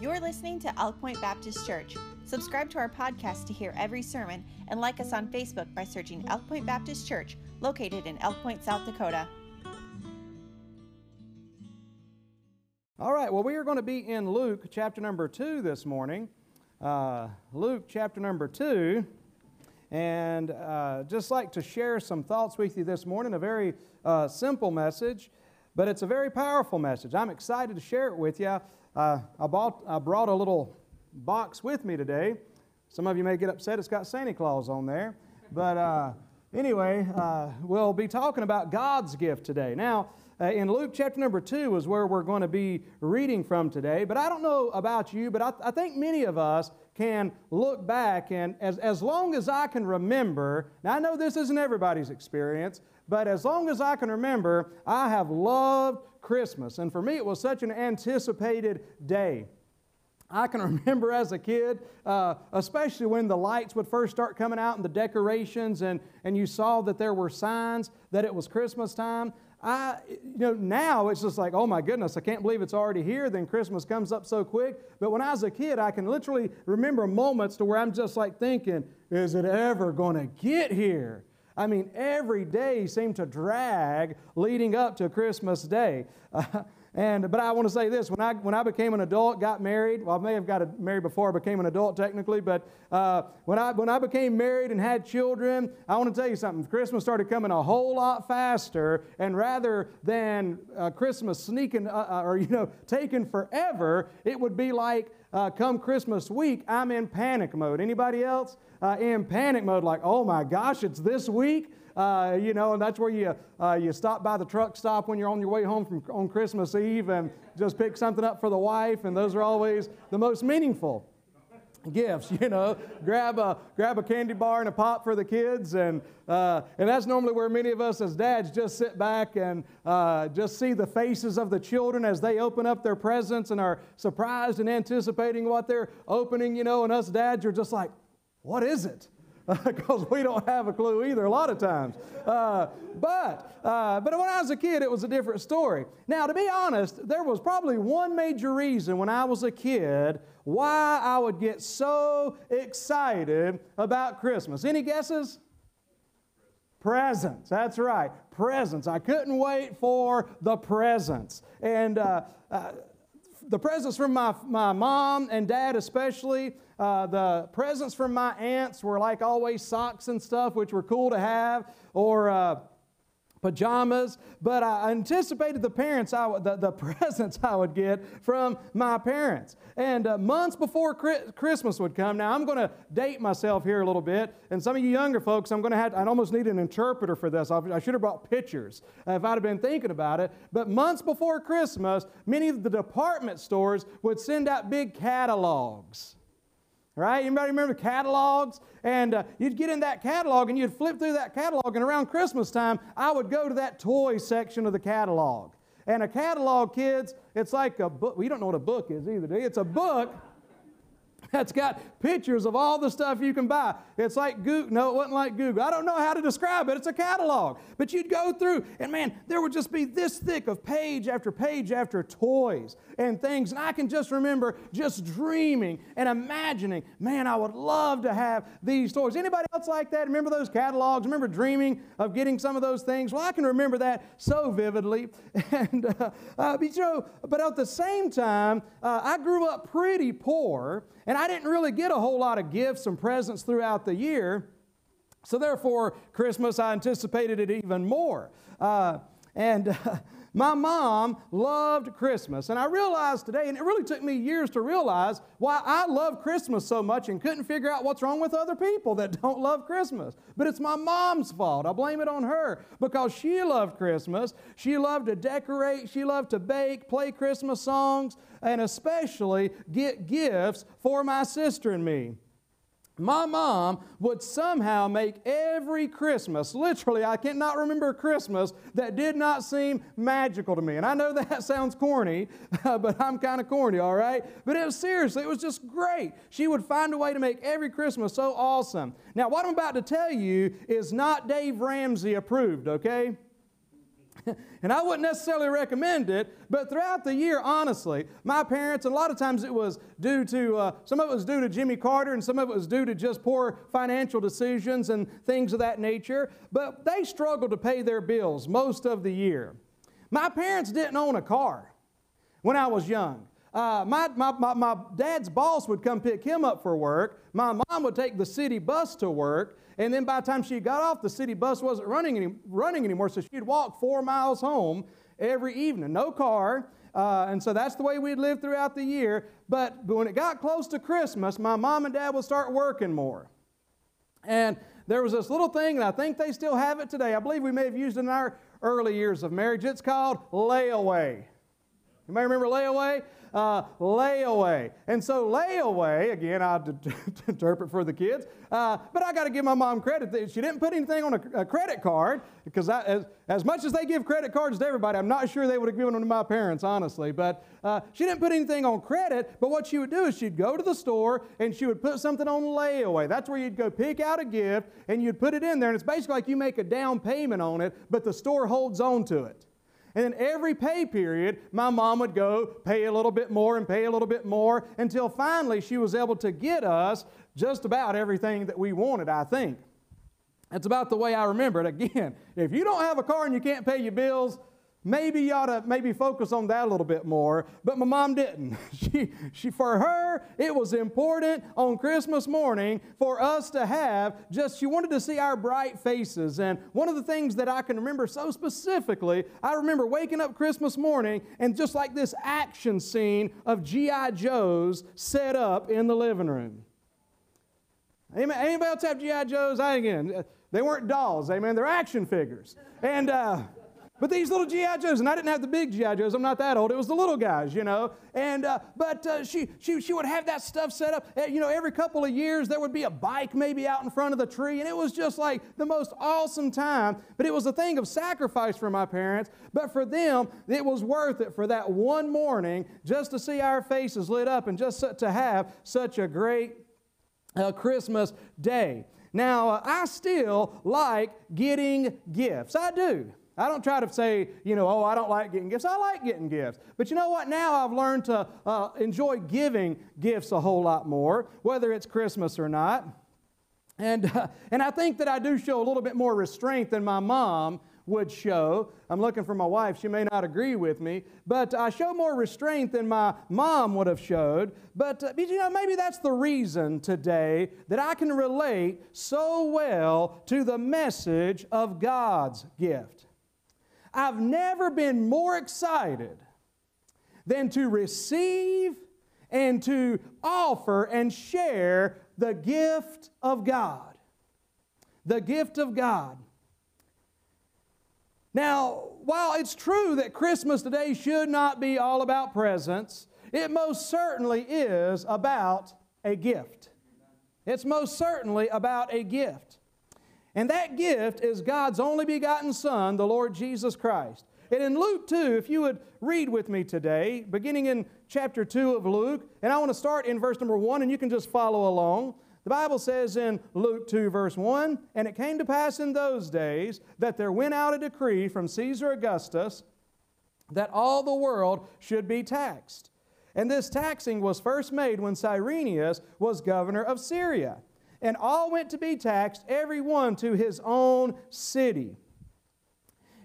You're listening to Elk Point Baptist Church. Subscribe to our podcast to hear every sermon and like us on Facebook by searching Elk Point Baptist Church, located in Elk Point, South Dakota. All right, well, we are going to be in Luke chapter number 2 this morning. Uh, Luke chapter number 2. And uh, just like to share some thoughts with you this morning, a very uh, simple message, but it's a very powerful message. I'm excited to share it with you. Uh, I, bought, I brought a little box with me today. Some of you may get upset it's got Santa Claus on there. But uh, anyway, uh, we'll be talking about God's gift today. Now, uh, in Luke chapter number 2 is where we're going to be reading from today. But I don't know about you, but I, I think many of us can look back and as, as long as I can remember, now I know this isn't everybody's experience, but as long as I can remember, I have loved Christmas. And for me, it was such an anticipated day. I can remember as a kid, uh, especially when the lights would first start coming out and the decorations, and, and you saw that there were signs that it was Christmas time. I, you know, now it's just like, oh my goodness, I can't believe it's already here. Then Christmas comes up so quick. But when I was a kid, I can literally remember moments to where I'm just like thinking, is it ever going to get here? I mean, every day seemed to drag leading up to Christmas Day. Uh, And, but I want to say this when I, when I became an adult, got married, well, I may have got married before I became an adult technically, but uh, when, I, when I became married and had children, I want to tell you something. Christmas started coming a whole lot faster, and rather than uh, Christmas sneaking uh, uh or, you know, taking forever, it would be like uh, come Christmas week, I'm in panic mode. Anybody else? Uh, in panic mode, like, oh my gosh, it's this week. Uh, you know, and that's where you, uh, you stop by the truck stop when you're on your way home from, on Christmas Eve and just pick something up for the wife, and those are always the most meaningful gifts you know. Grab a grab a candy bar and a pop for the kids and uh, and that's normally where many of us as dads just sit back and uh, just see the faces of the children as they open up their presents and are surprised and anticipating what they're opening you know. And us dads are just like what is it because we don't have a clue either a lot of times. Uh, but, uh, but when I was a kid, it was a different story. Now, to be honest, there was probably one major reason when I was a kid why I would get so excited about Christmas. Any guesses? Presents, that's right, presents. I couldn't wait for the presents. And uh, uh the presents from my, my mom and dad, especially, uh, the presents from my aunts were like always socks and stuff, which were cool to have, or uh, pajamas. But I anticipated the parents, I the, the presents I would get from my parents. And uh, months before Christmas would come, now I'm going to date myself here a little bit. And some of you younger folks, I'm going to have, I'd almost need an interpreter for this. I should have brought pictures if I'd have been thinking about it. But months before Christmas, many of the department stores would send out big catalogs right? Anybody remember catalogs? And uh, you'd get in that catalog and you'd flip through that catalog, and around Christmas time, I would go to that toy section of the catalog. And a catalog, kids, it's like a book. We don't know what a book is either, do you? It's a book that's got pictures of all the stuff you can buy. It's like Google. No, it wasn't like Google. I don't know how to describe it. It's a catalog. But you'd go through, and man, there would just be this thick of page after page after toys and things. And I can just remember just dreaming and imagining, man, I would love to have these toys. Anybody else like that? Remember those catalogs? Remember dreaming of getting some of those things? Well, I can remember that so vividly. And uh, uh, you know, but at the same time, uh, I grew up pretty poor. And I didn't really get a whole lot of gifts and presents throughout the year. So, therefore, Christmas, I anticipated it even more. Uh, and uh, my mom loved Christmas. And I realized today, and it really took me years to realize why I love Christmas so much and couldn't figure out what's wrong with other people that don't love Christmas. But it's my mom's fault. I blame it on her because she loved Christmas. She loved to decorate, she loved to bake, play Christmas songs, and especially get gifts for my sister and me my mom would somehow make every Christmas, literally, I cannot remember a Christmas that did not seem magical to me. And I know that sounds corny, but I'm kind of corny, all right? But it was seriously, it was just great. She would find a way to make every Christmas so awesome. Now, what I'm about to tell you is not Dave Ramsey approved, okay? and I wouldn't necessarily recommend it, but throughout the year, honestly, my parents, and a lot of times it was due to, uh, some of it was due to Jimmy Carter, and some of it was due to just poor financial decisions and things of that nature, but they struggled to pay their bills most of the year. My parents didn't own a car when I was young. Uh, my, my, my, my dad's boss would come pick him up for work. My mom would take the city bus to work. And then by the time she got off, the city bus wasn't running, any, running anymore, so she'd walk four miles home every evening. No car. Uh, and so that's the way we'd live throughout the year. But, when it got close to Christmas, my mom and dad would start working more. And there was this little thing, and I think they still have it today. I believe we may have used it in our early years of marriage. It's called layaway. You may remember layaway? Uh, layaway. And so, layaway, again, I interpret for the kids, uh, but I got to give my mom credit that she didn't put anything on a, a credit card because as, as much as they give credit cards to everybody, I'm not sure they would have given them to my parents, honestly. But uh, she didn't put anything on credit, but what she would do is she'd go to the store and she would put something on layaway. That's where you'd go pick out a gift and you'd put it in there, and it's basically like you make a down payment on it, but the store holds on to it. And then every pay period, my mom would go pay a little bit more and pay a little bit more until finally she was able to get us just about everything that we wanted, I think. That's about the way I remember it. Again, if you don't have a car and you can't pay your bills, Maybe you ought to maybe focus on that a little bit more. But my mom didn't. She, she, for her, it was important on Christmas morning for us to have just, she wanted to see our bright faces. And one of the things that I can remember so specifically, I remember waking up Christmas morning and just like this action scene of G.I. Joes set up in the living room. Anybody else have G.I. Joes? I, again, they weren't dolls, amen. They're action figures. And, uh, but these little GI Joes, and I didn't have the big GI Joes. I'm not that old. It was the little guys, you know. And uh, but uh, she she she would have that stuff set up. Uh, you know, every couple of years there would be a bike maybe out in front of the tree, and it was just like the most awesome time. But it was a thing of sacrifice for my parents. But for them, it was worth it for that one morning just to see our faces lit up and just to have such a great uh, Christmas day. Now, I still like getting gifts. I do. I don't try to say, you know, oh, I don't like getting gifts. I like getting gifts. But you know what? Now I've learned to uh, enjoy giving gifts a whole lot more, whether it's Christmas or not. And, uh, and I think that I do show a little bit more restraint than my mom would show. I'm looking for my wife. She may not agree with me, but I show more restraint than my mom would have showed. But, uh, but you know, maybe that's the reason today that I can relate so well to the message of God's gift. I've never been more excited than to receive and to offer and share the gift of God. The gift of God. Now, while it's true that Christmas today should not be all about presents, it most certainly is about a gift. It's most certainly about a gift. And that gift is God's only begotten Son, the Lord Jesus Christ. And in Luke 2, if you would read with me today, beginning in chapter 2 of Luke, and I want to start in verse number 1, and you can just follow along. The Bible says in Luke 2, verse 1 And it came to pass in those days that there went out a decree from Caesar Augustus that all the world should be taxed. And this taxing was first made when Cyrenius was governor of Syria and all went to be taxed, every one to his own city.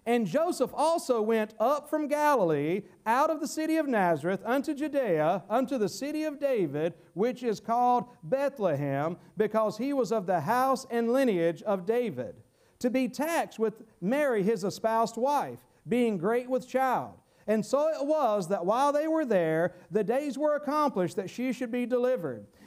And Joseph also went up from Galilee, out of the city of Nazareth, unto Judea, unto the city of David, which is called Bethlehem, because he was of the house and lineage of David, to be taxed with Mary, his espoused wife, being great with child. And so it was that while they were there, the days were accomplished that she should be delivered.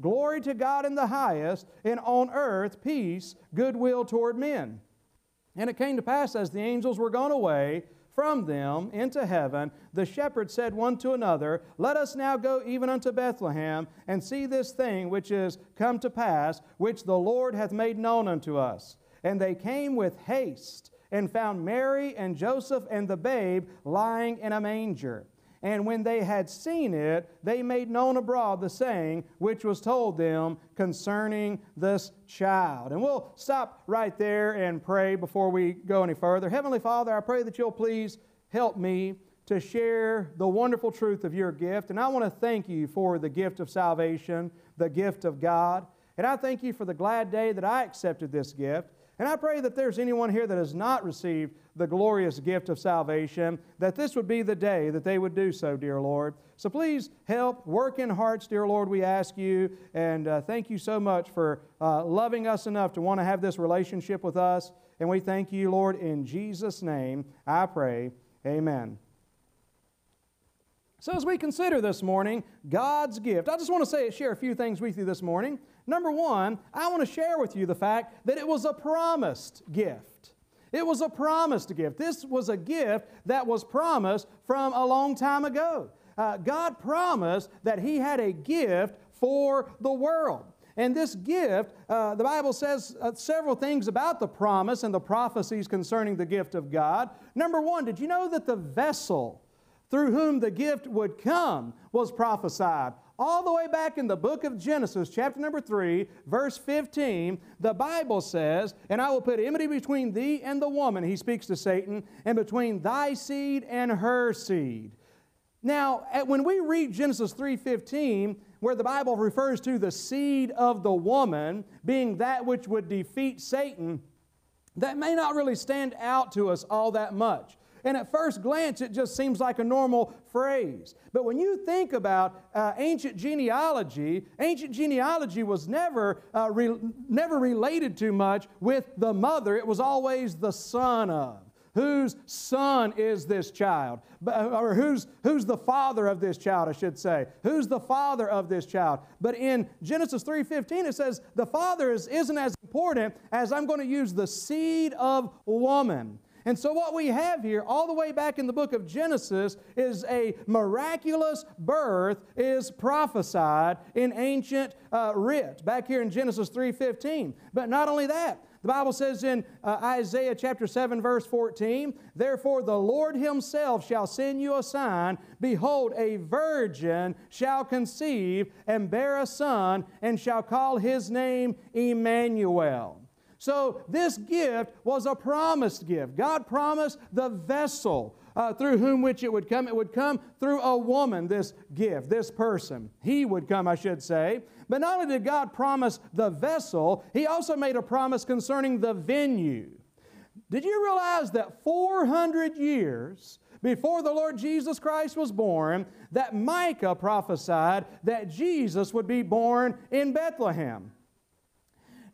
Glory to God in the highest, and on earth peace, goodwill toward men. And it came to pass as the angels were gone away, from them into heaven, the shepherds said one to another, Let us now go even unto Bethlehem, and see this thing which is come to pass, which the Lord hath made known unto us. And they came with haste, and found Mary and Joseph and the babe lying in a manger. And when they had seen it, they made known abroad the saying which was told them concerning this child. And we'll stop right there and pray before we go any further. Heavenly Father, I pray that you'll please help me to share the wonderful truth of your gift. And I want to thank you for the gift of salvation, the gift of God. And I thank you for the glad day that I accepted this gift. And I pray that there's anyone here that has not received the glorious gift of salvation, that this would be the day that they would do so, dear Lord. So please help, work in hearts, dear Lord, we ask you. And uh, thank you so much for uh, loving us enough to want to have this relationship with us. And we thank you, Lord, in Jesus' name, I pray. Amen. So, as we consider this morning God's gift, I just want to say, share a few things with you this morning. Number one, I want to share with you the fact that it was a promised gift. It was a promised gift. This was a gift that was promised from a long time ago. Uh, God promised that He had a gift for the world. And this gift, uh, the Bible says uh, several things about the promise and the prophecies concerning the gift of God. Number one, did you know that the vessel through whom the gift would come was prophesied all the way back in the book of Genesis, chapter number 3, verse 15, the Bible says, And I will put enmity between thee and the woman, he speaks to Satan, and between thy seed and her seed. Now, when we read Genesis 3:15, where the Bible refers to the seed of the woman being that which would defeat Satan, that may not really stand out to us all that much. And at first glance, it just seems like a normal phrase. But when you think about uh, ancient genealogy, ancient genealogy was never, uh, re- never related too much with the mother, it was always the son of. Whose son is this child? Uh, or who's, who's the father of this child i should say? Who's the father of this child? But in genesis 3.15 it says the father is, isn't as important as i'm going to use the seed of woman and so, what we have here, all the way back in the book of Genesis, is a miraculous birth is prophesied in ancient uh, writ, back here in Genesis 3.15. But not only that, the Bible says in uh, Isaiah chapter 7, verse 14, Therefore the Lord himself shall send you a sign. Behold, a virgin shall conceive and bear a son, and shall call his name Emmanuel. So, this gift was a promised gift. God promised the vessel uh, through whom which it would come. It would come through a woman, this gift, this person. He would come, I should say. But not only did God promise the vessel, He also made a promise concerning the venue. Did you realize that 400 years before the Lord Jesus Christ was born, that Micah prophesied that Jesus would be born in Bethlehem?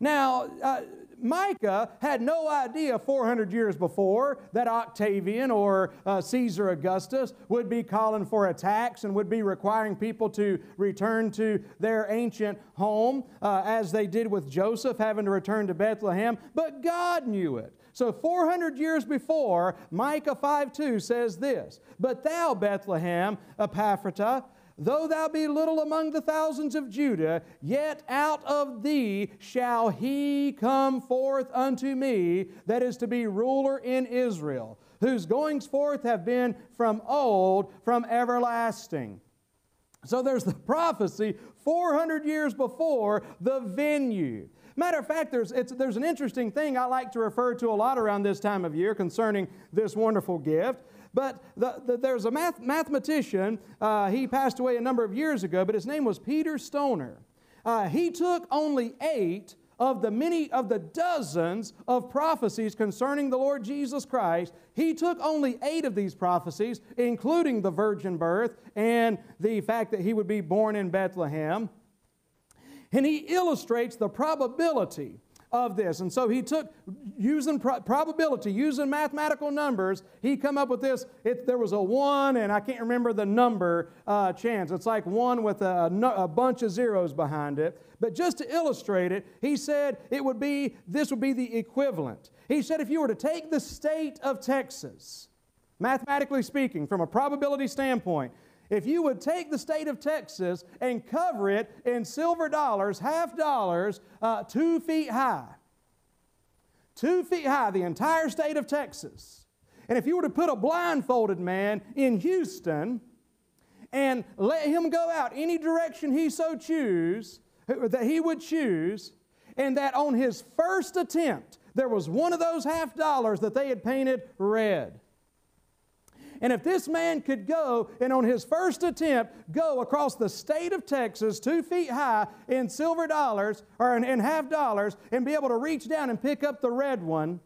Now, uh, Micah had no idea 400 years before that Octavian or uh, Caesar Augustus would be calling for a tax and would be requiring people to return to their ancient home uh, as they did with Joseph having to return to Bethlehem. But God knew it. So 400 years before, Micah 5:2 says this, But thou, Bethlehem, Ephrathah, Though thou be little among the thousands of Judah, yet out of thee shall he come forth unto me that is to be ruler in Israel, whose goings forth have been from old, from everlasting. So there's the prophecy 400 years before the venue. Matter of fact, there's, there's an interesting thing I like to refer to a lot around this time of year concerning this wonderful gift. But the, the, there's a math, mathematician, uh, he passed away a number of years ago, but his name was Peter Stoner. Uh, he took only eight of the many of the dozens of prophecies concerning the Lord Jesus Christ, he took only eight of these prophecies, including the virgin birth and the fact that he would be born in Bethlehem. And he illustrates the probability of this. And so he took, using pro- probability, using mathematical numbers, he come up with this. It, there was a one, and I can't remember the number uh, chance. It's like one with a, a, a bunch of zeros behind it. But just to illustrate it, he said it would be, this would be the equivalent. He said if you were to take the state of Texas, mathematically speaking, from a probability standpoint, if you would take the state of Texas and cover it in silver dollars, half dollars, uh, two feet high, two feet high, the entire state of Texas, and if you were to put a blindfolded man in Houston and let him go out any direction he so choose, that he would choose, and that on his first attempt, there was one of those half dollars that they had painted red. And if this man could go and on his first attempt go across the state of Texas, two feet high, in silver dollars or in, in half dollars, and be able to reach down and pick up the red one,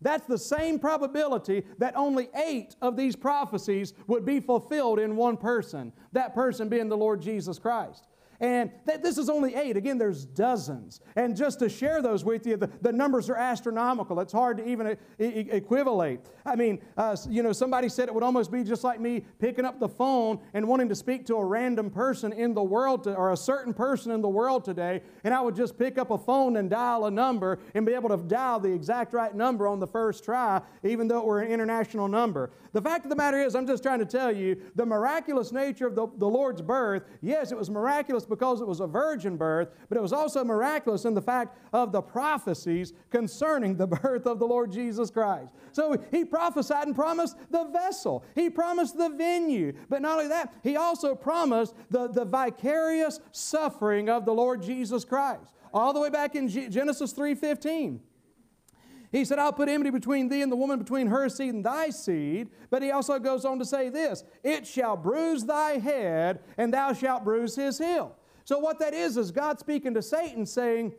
that's the same probability that only eight of these prophecies would be fulfilled in one person, that person being the Lord Jesus Christ. And th- this is only eight. Again, there's dozens. And just to share those with you, the, the numbers are astronomical. It's hard to even e- e- equivalate. I mean, uh, you know, somebody said it would almost be just like me picking up the phone and wanting to speak to a random person in the world, to, or a certain person in the world today, and I would just pick up a phone and dial a number and be able to dial the exact right number on the first try, even though it were an international number. The fact of the matter is, I'm just trying to tell you the miraculous nature of the, the Lord's birth. Yes, it was miraculous because it was a virgin birth, but it was also miraculous in the fact of the prophecies concerning the birth of the Lord Jesus Christ. So he prophesied and promised the vessel, he promised the venue, but not only that, he also promised the, the vicarious suffering of the Lord Jesus Christ. All the way back in Genesis 3:15. He said, I'll put enmity between thee and the woman, between her seed and thy seed. But he also goes on to say this It shall bruise thy head, and thou shalt bruise his heel. So, what that is, is God speaking to Satan, saying,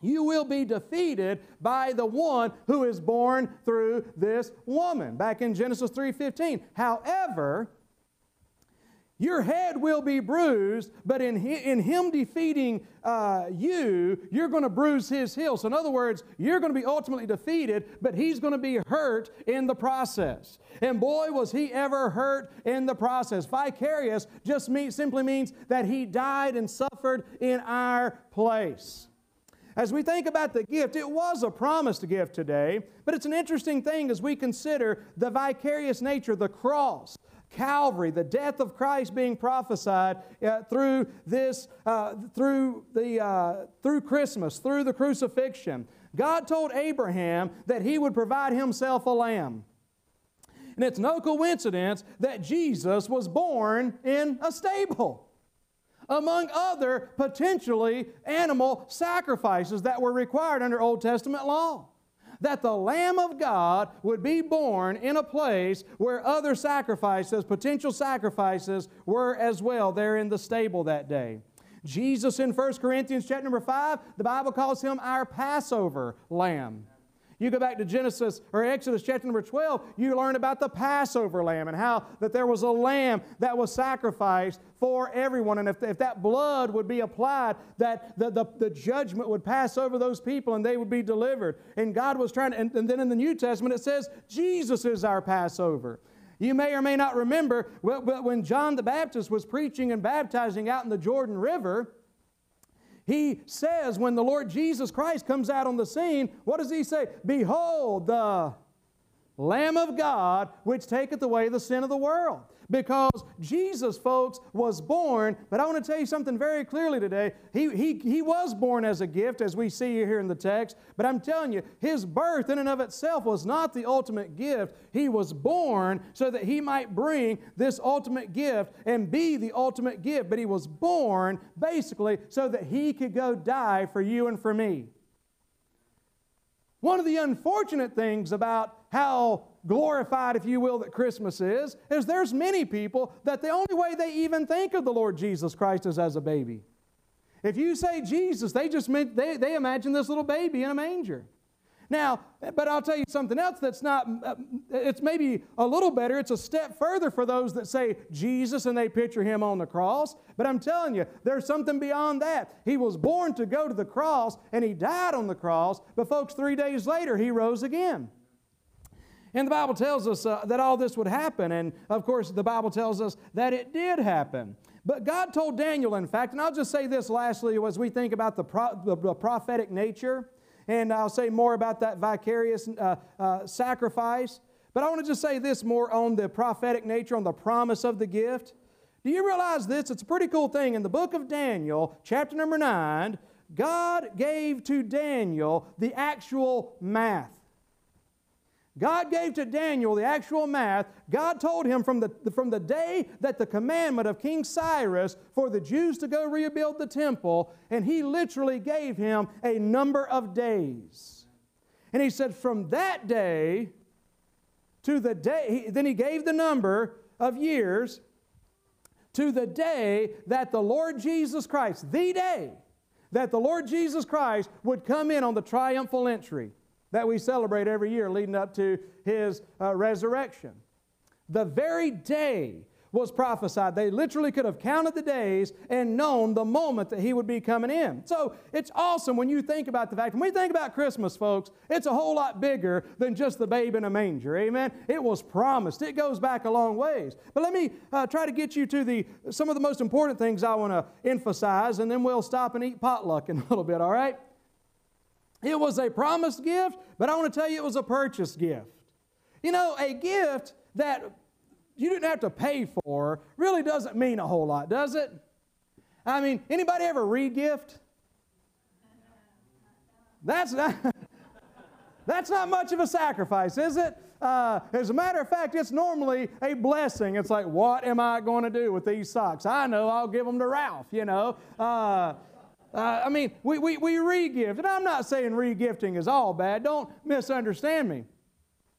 you will be defeated by the one who is born through this woman. Back in genesis 3.15 however your head will be bruised, but in, in him defeating uh, you, you're going to bruise his heel. So, in other words, you're going to be ultimately defeated, but he's going to be hurt in the process. And boy, was he ever hurt in the process. Vicarious just mean, simply means that he died and suffered in our place. As we think about the gift, it was a promised gift today, but it's an interesting thing as we consider the vicarious nature, the cross. Calvary, the death of Christ being prophesied uh, through this, uh, through the, uh, through Christmas, through the crucifixion. God told Abraham that He would provide Himself a lamb. And it's no coincidence that Jesus was born in a stable among other potentially animal sacrifices that were required under Old Testament law that the Lamb of God would be born in a place where other sacrifices, potential sacrifices, were as well there in the stable that day. Jesus in 1 Corinthians chapter number 5, the Bible calls him our Passover lamb. You go back to Genesis or Exodus chapter number 12, you learn about the Passover lamb and how that there was a lamb that was sacrificed for everyone. And if, if that blood would be applied, that the, the, the judgment would pass over those people and they would be delivered. And God was trying to, and, and then in the New Testament it says, Jesus is our Passover. You may or may not remember when John the Baptist was preaching and baptizing out in the Jordan River, he says when the Lord Jesus Christ comes out on the scene, what does he say? Behold, the Lamb of God, which taketh away the sin of the world. Because Jesus, folks, was born, but I want to tell you something very clearly today. He, he, he was born as a gift, as we see here in the text, but I'm telling you, his birth in and of itself was not the ultimate gift. He was born so that he might bring this ultimate gift and be the ultimate gift. But he was born basically so that he could go die for you and for me. One of the unfortunate things about how glorified, if you will, that Christmas is, is there's many people that the only way they even think of the Lord Jesus Christ is as a baby. If you say Jesus, they just they, they imagine this little baby in a manger. Now, but I'll tell you something else that's not, uh, it's maybe a little better. It's a step further for those that say Jesus and they picture him on the cross. But I'm telling you, there's something beyond that. He was born to go to the cross and he died on the cross, but folks, three days later, he rose again. And the Bible tells us uh, that all this would happen. And of course, the Bible tells us that it did happen. But God told Daniel, in fact, and I'll just say this lastly as we think about the, pro- the prophetic nature and I'll say more about that vicarious uh, uh, sacrifice. But I want to just say this more on the prophetic nature, on the promise of the gift. Do you realize this? It's a pretty cool thing. In the book of Daniel, chapter number 9, God gave to Daniel the actual math. God gave to Daniel the actual math. God told him from the, from the day that the commandment of King Cyrus for the Jews to go rebuild the temple, and he literally gave him a number of days. And he said, from that day to the day, then he gave the number of years to the day that the Lord Jesus Christ, the day that the Lord Jesus Christ would come in on the triumphal entry that we celebrate every year leading up to his uh, resurrection. The very day was prophesied. They literally could have counted the days and known the moment that he would be coming in. So it's awesome when you think about the fact, when we think about Christmas, folks, it's a whole lot bigger than just the babe in a manger. Amen? It was promised. It goes back a long ways. But let me uh, try to get you to the some of the most important things I want to emphasize, and then we'll stop and eat potluck in a little bit, all right? It was a promised gift, but I want to tell you it was a purchased gift. You know, a gift that you didn't have to pay for really doesn't mean a whole lot, does it? I mean, anybody ever re-gift? That's not, that's not much of a sacrifice, is it? Uh, as a matter of fact, it's normally a blessing. It's like, what am I going to do with these socks? I know I'll give them to Ralph, you know. Uh, uh, I mean, we, we, we re-gift. And I'm not saying re-gifting is all bad. Don't misunderstand me.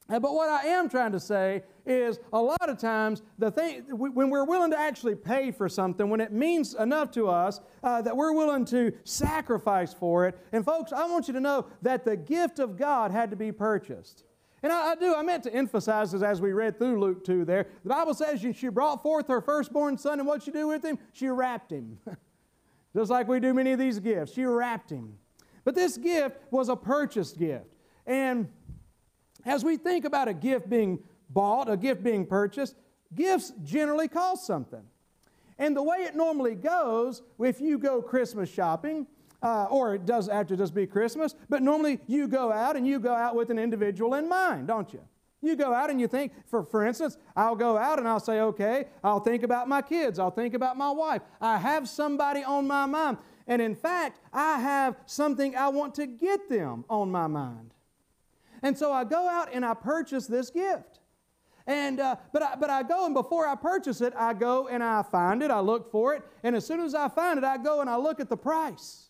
Uh, but what I am trying to say is a lot of times the thing when we're willing to actually pay for something, when it means enough to us uh, that we're willing to sacrifice for it. And folks, I want you to know that the gift of God had to be purchased. And I, I, do, I meant to emphasize this as we read through Luke 2 there. The Bible says she brought forth her firstborn son, and what she do with him? She wrapped him. just like we do many of these gifts. She wrapped him. But this gift was a purchased gift. And as we think about a gift being bought, a gift being purchased, gifts generally cost something. And the way it normally goes, if you go Christmas shopping, uh, or it does have to just be Christmas, but normally you go out and you go out with an individual in mind, don't you? You go out and you think, for, for instance, I'll go out and I'll say, okay, I'll think about my kids, I'll think about my wife. I have somebody on my mind. And in fact, I have something I want to get them on my mind. And so I go out and I purchase this gift. And, uh, but, I, but I go and before I purchase it, I go and I find it, I look for it, and as soon as I find it, I go and I look at the price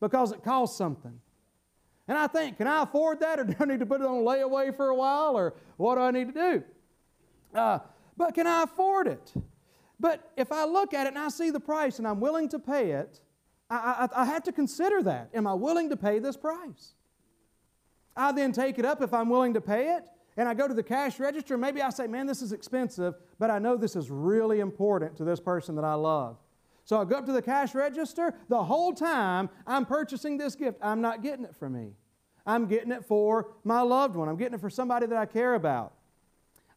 because it costs something. And I think, can I afford that or do I need to put it on layaway for a while or what do I need to do? Uh, but can I afford it? But if I look at it and I see the price and I'm willing to pay it, I, I, I have to consider that. Am I willing to pay this price? I then take it up if I'm willing to pay it and I go to the cash register. Maybe I say, man, this is expensive, but I know this is really important to this person that I love. So I go up to the cash register. The whole time I'm purchasing this gift, I'm not getting it for me. I'm getting it for my loved one. I'm getting it for somebody that I care about.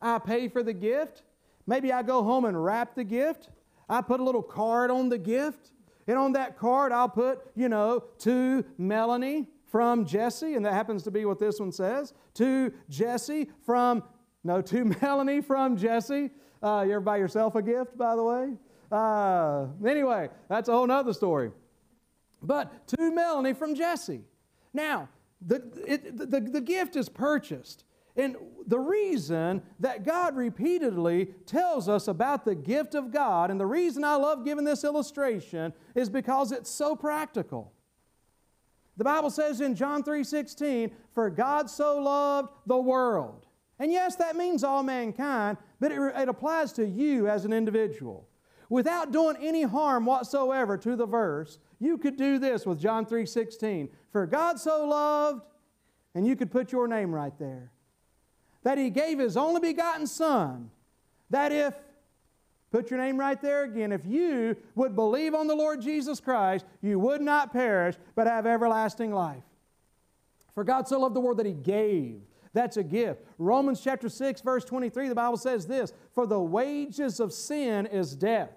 I pay for the gift. Maybe I go home and wrap the gift. I put a little card on the gift. And on that card, I'll put, you know, to Melanie from Jesse, and that happens to be what this one says. To Jesse from, no, to Melanie from Jesse. Uh, you ever buy yourself a gift, by the way? Uh, anyway, that's a whole other story. But to Melanie from Jesse. Now, the, it, the, the gift is purchased. And the reason that God repeatedly tells us about the gift of God, and the reason I love giving this illustration, is because it's so practical. The Bible says in John 3:16, "For God so loved the world." And yes, that means all mankind, but it, it applies to you as an individual. Without doing any harm whatsoever to the verse, you could do this with John 3:16. For God so loved, and you could put your name right there, that he gave his only begotten son, that if Put your name right there again. If you would believe on the Lord Jesus Christ, you would not perish, but have everlasting life. For God so loved the world that He gave. That's a gift. Romans chapter 6, verse 23, the Bible says this For the wages of sin is death.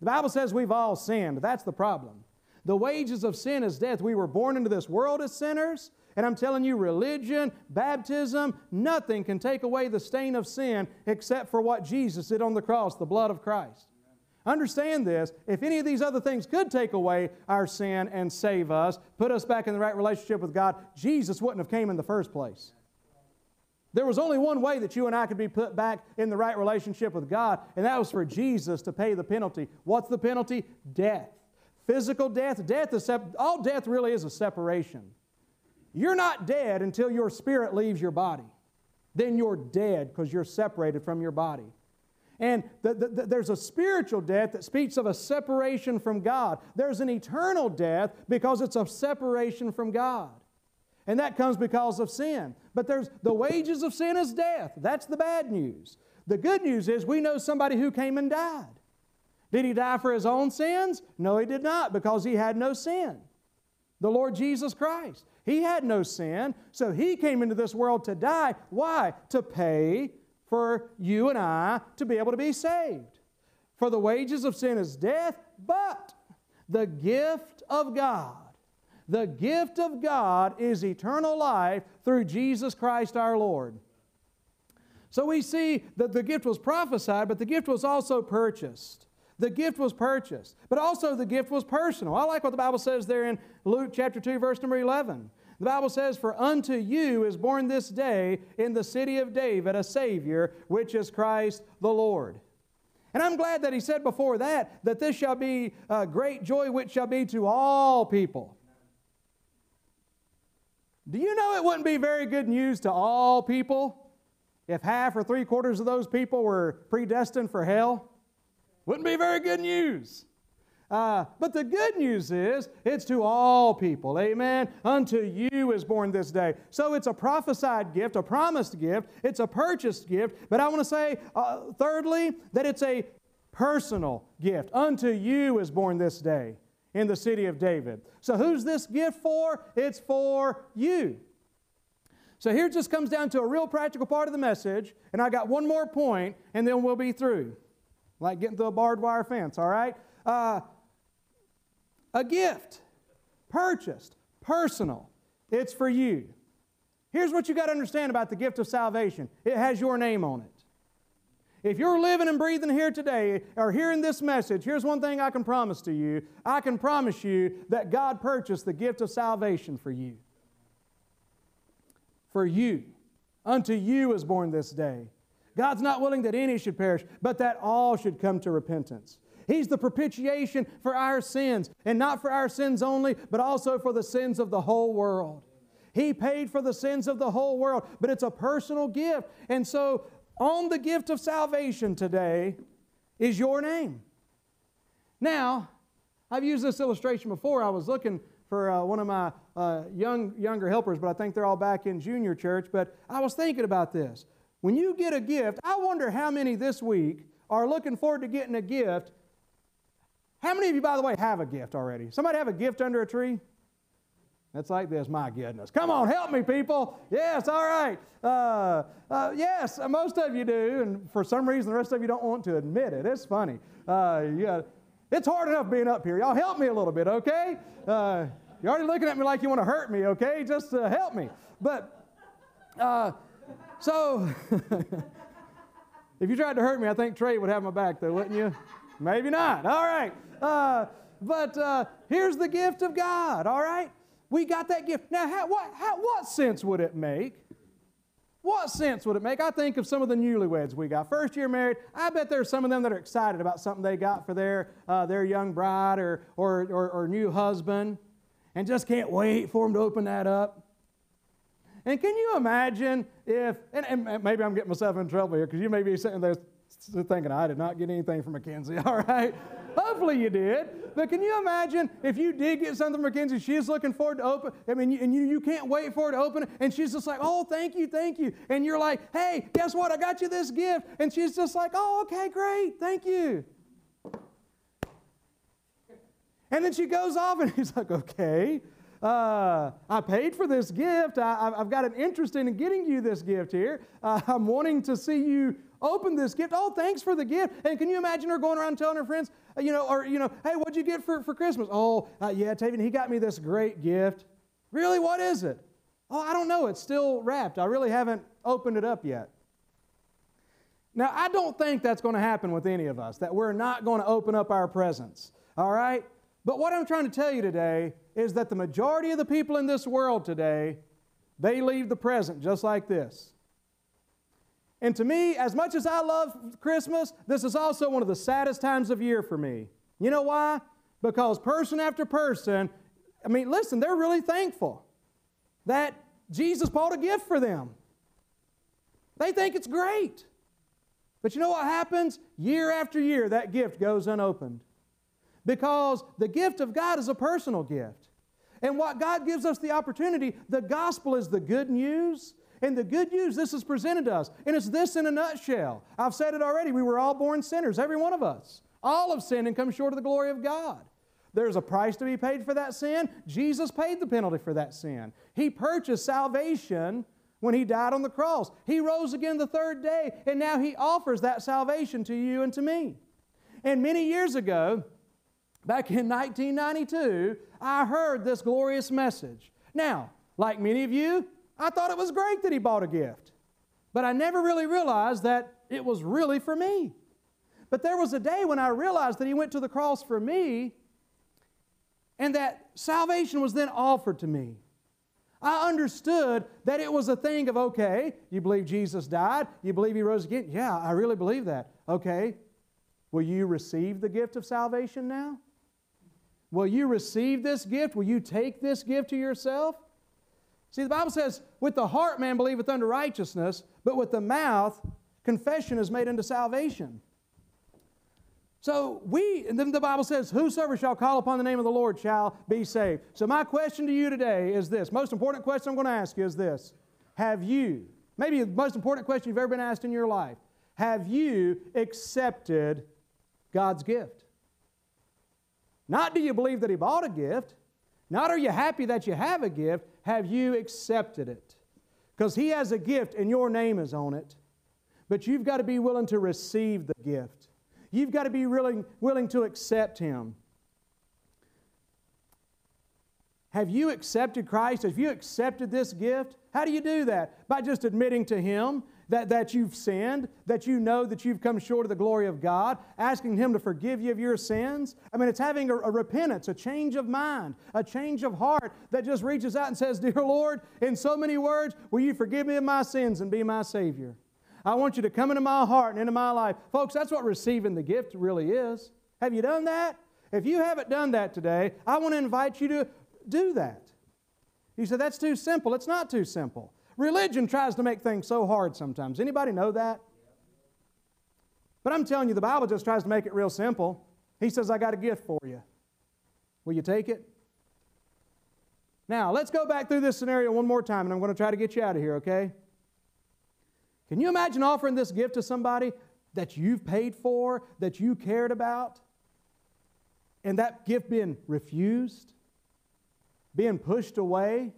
The Bible says we've all sinned. That's the problem. The wages of sin is death. We were born into this world as sinners. And I'm telling you, religion, baptism, nothing can take away the stain of sin except for what Jesus did on the cross, the blood of Christ. Understand this. If any of these other things could take away our sin and save us, put us back in the right relationship with God, Jesus wouldn't have came in the first place. There was only one way that you and I could be put back in the right relationship with God, and that was for Jesus to pay the penalty. What's the penalty? Death. Physical death. Death is sep- all death really is a separation. You're not dead until your spirit leaves your body. Then you're dead because you're separated from your body. And the, the, the, there's a spiritual death that speaks of a separation from God. There's an eternal death because it's a separation from God. And that comes because of sin. But there's the wages of sin is death. That's the bad news. The good news is we know somebody who came and died. Did he die for his own sins? No, he did not because he had no sin. The Lord Jesus Christ. He had no sin, so he came into this world to die. Why? To pay for you and I to be able to be saved. For the wages of sin is death, but the gift of God, the gift of God is eternal life through Jesus Christ our Lord. So we see that the gift was prophesied, but the gift was also purchased. The gift was purchased, but also the gift was personal. I like what the Bible says there in Luke chapter 2, verse number 11. The Bible says, For unto you is born this day in the city of David a Savior, which is Christ the Lord. And I'm glad that he said before that, that this shall be a great joy which shall be to all people. Do you know it wouldn't be very good news to all people if half or three quarters of those people were predestined for hell? Wouldn't be very good news. Uh, but the good news is it's to all people. Amen. Unto you is born this day. So it's a prophesied gift, a promised gift, it's a purchased gift. But I want to say, uh, thirdly, that it's a personal gift. Unto you is born this day in the city of David. So who's this gift for? It's for you. So here just comes down to a real practical part of the message, and I got one more point, and then we'll be through. Like getting through a barbed wire fence, all right? Uh, a gift, purchased, personal. It's for you. Here's what you got to understand about the gift of salvation it has your name on it. If you're living and breathing here today or hearing this message, here's one thing I can promise to you I can promise you that God purchased the gift of salvation for you. For you. Unto you is born this day. God's not willing that any should perish, but that all should come to repentance. He's the propitiation for our sins, and not for our sins only, but also for the sins of the whole world. He paid for the sins of the whole world, but it's a personal gift. And so, on the gift of salvation today is your name. Now, I've used this illustration before. I was looking for uh, one of my uh, young younger helpers, but I think they're all back in junior church. But I was thinking about this. When you get a gift, I wonder how many this week are looking forward to getting a gift how many of you, by the way, have a gift already? Somebody have a gift under a tree? That's like this. My goodness. Come on, help me, people. Yes, all right. Uh, uh, yes, most of you do, and for some reason, the rest of you don't want to admit it. It's funny. Uh, you it's hard enough being up here. Y'all help me a little bit, okay? Uh, you're already looking at me like you want to hurt me, okay? Just uh, help me. But, uh, so, if you tried to hurt me, I think Trey would have my back, though, wouldn't you? Maybe not. All right. Uh, but uh, here's the gift of God, all right? We got that gift. Now, how, what, how, what sense would it make? What sense would it make? I think of some of the newlyweds we got. First year married, I bet there's some of them that are excited about something they got for their, uh, their young bride or, or, or, or new husband and just can't wait for them to open that up. And can you imagine if, and, and maybe I'm getting myself in trouble here because you may be sitting there thinking, I did not get anything from Mackenzie, all right? Hopefully you did. But can you imagine if you did get something from Mackenzie, she's looking forward to open, I mean, and you, you can't wait for it to open and she's just like, oh, thank you, thank you. And you're like, hey, guess what? I got you this gift. And she's just like, oh, okay, great, thank you. And then she goes off, and he's like, okay. Uh, I paid for this gift. I, have got an interest in getting you this gift here. Uh, I'm wanting to see you open this gift. Oh, thanks for the gift. And can you imagine her going around telling her friends, uh, you know, or, you know, hey, what'd you get for, for Christmas? Oh, uh, yeah, Tavian, he got me this great gift. Really, what is it? Oh, I don't know. It's still wrapped. I really haven't opened it up yet. Now, I don't think that's going to happen with any of us, that we're not going to open up our presents. All right? But what I'm trying to tell you today is that the majority of the people in this world today, they leave the present just like this. And to me, as much as I love Christmas, this is also one of the saddest times of year for me. You know why? Because person after person, I mean, listen, they're really thankful that Jesus bought a gift for them. They think it's great. But you know what happens? Year after year, that gift goes unopened because the gift of God is a personal gift. And what God gives us the opportunity, the gospel is the good news. And the good news, this is presented to us. And it's this in a nutshell. I've said it already. We were all born sinners, every one of us. All have sinned and come short of the glory of God. There's a price to be paid for that sin. Jesus paid the penalty for that sin. He purchased salvation when He died on the cross. He rose again the third day, and now He offers that salvation to you and to me. And many years ago, back in 1992, I heard this glorious message. Now, like many of you, I thought it was great that he bought a gift, but I never really realized that it was really for me. But there was a day when I realized that he went to the cross for me and that salvation was then offered to me. I understood that it was a thing of, okay, you believe Jesus died, you believe he rose again. Yeah, I really believe that. Okay, will you receive the gift of salvation now? Will you receive this gift? Will you take this gift to yourself? See, the Bible says, with the heart man believeth unto righteousness, but with the mouth confession is made unto salvation. So we, and then the Bible says, Whosoever shall call upon the name of the Lord shall be saved. So my question to you today is this. Most important question I'm going to ask you is this. Have you, maybe the most important question you've ever been asked in your life, have you accepted God's gift? Not do you believe that He bought a gift, not are you happy that you have a gift, have you accepted it? Because He has a gift and your name is on it. But you've got to be willing to receive the gift. You've got to be willing, willing to accept Him. Have you accepted Christ? Have you accepted this gift? How do you do that? By just admitting to Him that, that you've sinned, that you know that you've come short of the glory of God, asking Him to forgive you of your sins. I mean, it's having a, a repentance, a change of mind, a change of heart that just reaches out and says, Dear Lord, in so many words, will you forgive me of my sins and be my Savior? I want you to come into my heart and into my life. Folks, that's what receiving the gift really is. Have you done that? If you haven't done that today, I want to invite you to do that. You said, that's too simple. It's not too simple. Religion tries to make things so hard sometimes. Anybody know that? But I'm telling you, the Bible just tries to make it real simple. He says, I got a gift for you. Will you take it? Now, let's go back through this scenario one more time, and I'm going to try to get you out of here, okay? Can you imagine offering this gift to somebody that you've paid for, that you cared about, and that gift being refused, being pushed away?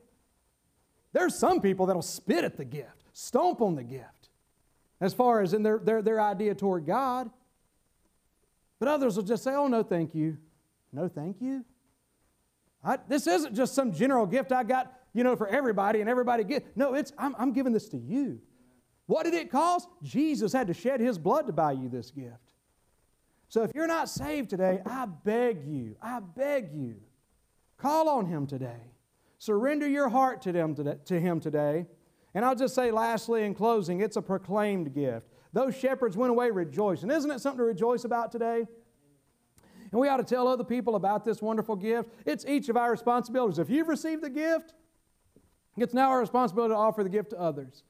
There's some people that'll spit at the gift, stomp on the gift, as far as in their, their, their idea toward God. But others will just say, oh, no, thank you. No, thank you. I, this isn't just some general gift I got, you know, for everybody and everybody get. No, it's I'm, I'm giving this to you. What did it cost? Jesus had to shed his blood to buy you this gift. So if you're not saved today, I beg you, I beg you, call on him today. Surrender your heart to, them today, to Him today. And I'll just say, lastly, in closing, it's a proclaimed gift. Those shepherds went away rejoicing. Isn't it something to rejoice about today? And we ought to tell other people about this wonderful gift. It's each of our responsibilities. If you've received the gift, it's now our responsibility to offer the gift to others.